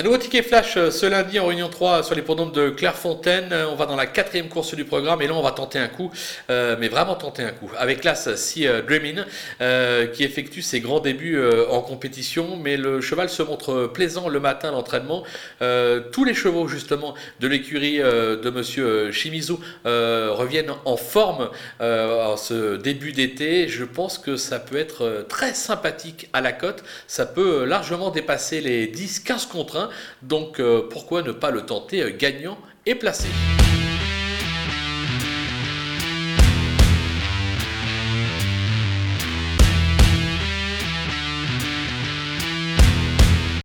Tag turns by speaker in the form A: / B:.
A: Un nouveau ticket flash euh, ce lundi en réunion 3 sur les pronoms de Clairefontaine. Euh, on va dans la quatrième course du programme et là on va tenter un coup, euh, mais vraiment tenter un coup. Avec l'As si Dreamin qui effectue ses grands débuts en compétition, mais le cheval se montre plaisant le matin l'entraînement. tous les chevaux justement de l'écurie de Monsieur Shimizu reviennent en forme en ce début d'été. Je pense que ça peut être très sympathique à la cote. Ça peut largement dépasser les 10-15 contre 1 donc euh, pourquoi ne pas le tenter euh, gagnant et placé?